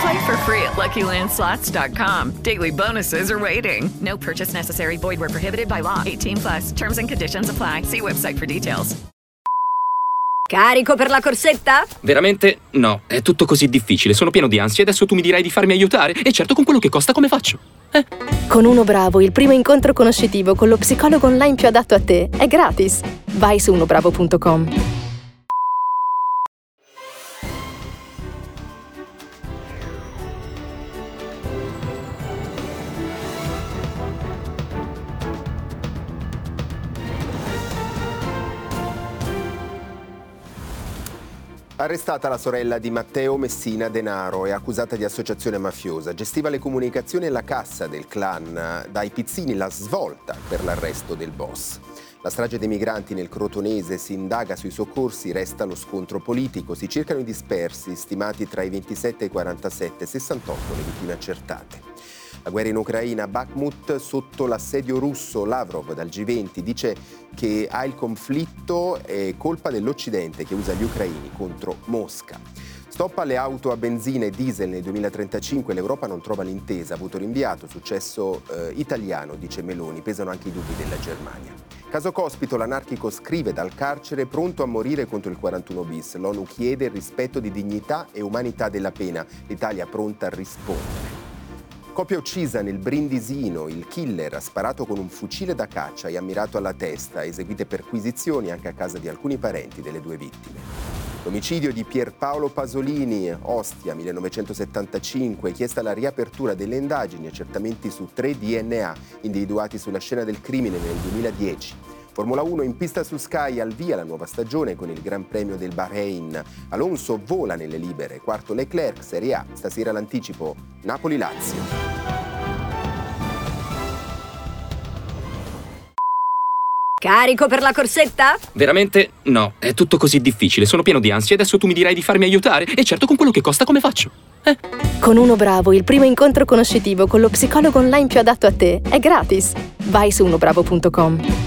Play for free at LuckyLandSlots.com. Daily bonuses are waiting. No purchase necessary. Void where prohibited by law. 18 plus. Terms and conditions apply. See website for details. Carico per la corsetta? Veramente no, è tutto così difficile, sono pieno di ansia e adesso tu mi dirai di farmi aiutare e certo con quello che costa come faccio? Eh? Con Uno Bravo il primo incontro conoscitivo con lo psicologo online più adatto a te è gratis. Vai su unobravo.com. Arrestata la sorella di Matteo Messina Denaro e accusata di associazione mafiosa. Gestiva le comunicazioni e la cassa del clan. Dai pizzini la svolta per l'arresto del boss. La strage dei migranti nel Crotonese si indaga sui soccorsi, resta lo scontro politico, si cercano i dispersi, stimati tra i 27 e i 47, 68 le vittime accertate. La guerra in Ucraina, Bakhmut sotto l'assedio russo, Lavrov dal G20 dice che ha il conflitto è colpa dell'Occidente che usa gli ucraini contro Mosca. Stop alle auto a benzina e diesel nel 2035, l'Europa non trova l'intesa, avuto rinviato, successo eh, italiano, dice Meloni, pesano anche i dubbi della Germania. Caso Cospito, l'anarchico scrive dal carcere pronto a morire contro il 41 bis. L'ONU chiede il rispetto di dignità e umanità della pena, l'Italia pronta a rispondere. Coppia uccisa nel Brindisino, il killer ha sparato con un fucile da caccia e ha mirato alla testa, eseguite perquisizioni anche a casa di alcuni parenti delle due vittime. L'omicidio di Pierpaolo Pasolini, Ostia 1975, chiesta la riapertura delle indagini, accertamenti su tre DNA individuati sulla scena del crimine nel 2010. Formula 1 in pista su Sky al via la nuova stagione con il Gran Premio del Bahrain. Alonso vola nelle libere, quarto Leclerc, Serie A, stasera l'anticipo Napoli-Lazio. Carico per la corsetta? Veramente no, è tutto così difficile, sono pieno di ansia e adesso tu mi dirai di farmi aiutare e certo con quello che costa come faccio? Eh? Con Uno Bravo il primo incontro conoscitivo con lo psicologo online più adatto a te è gratis. Vai su unobravo.com.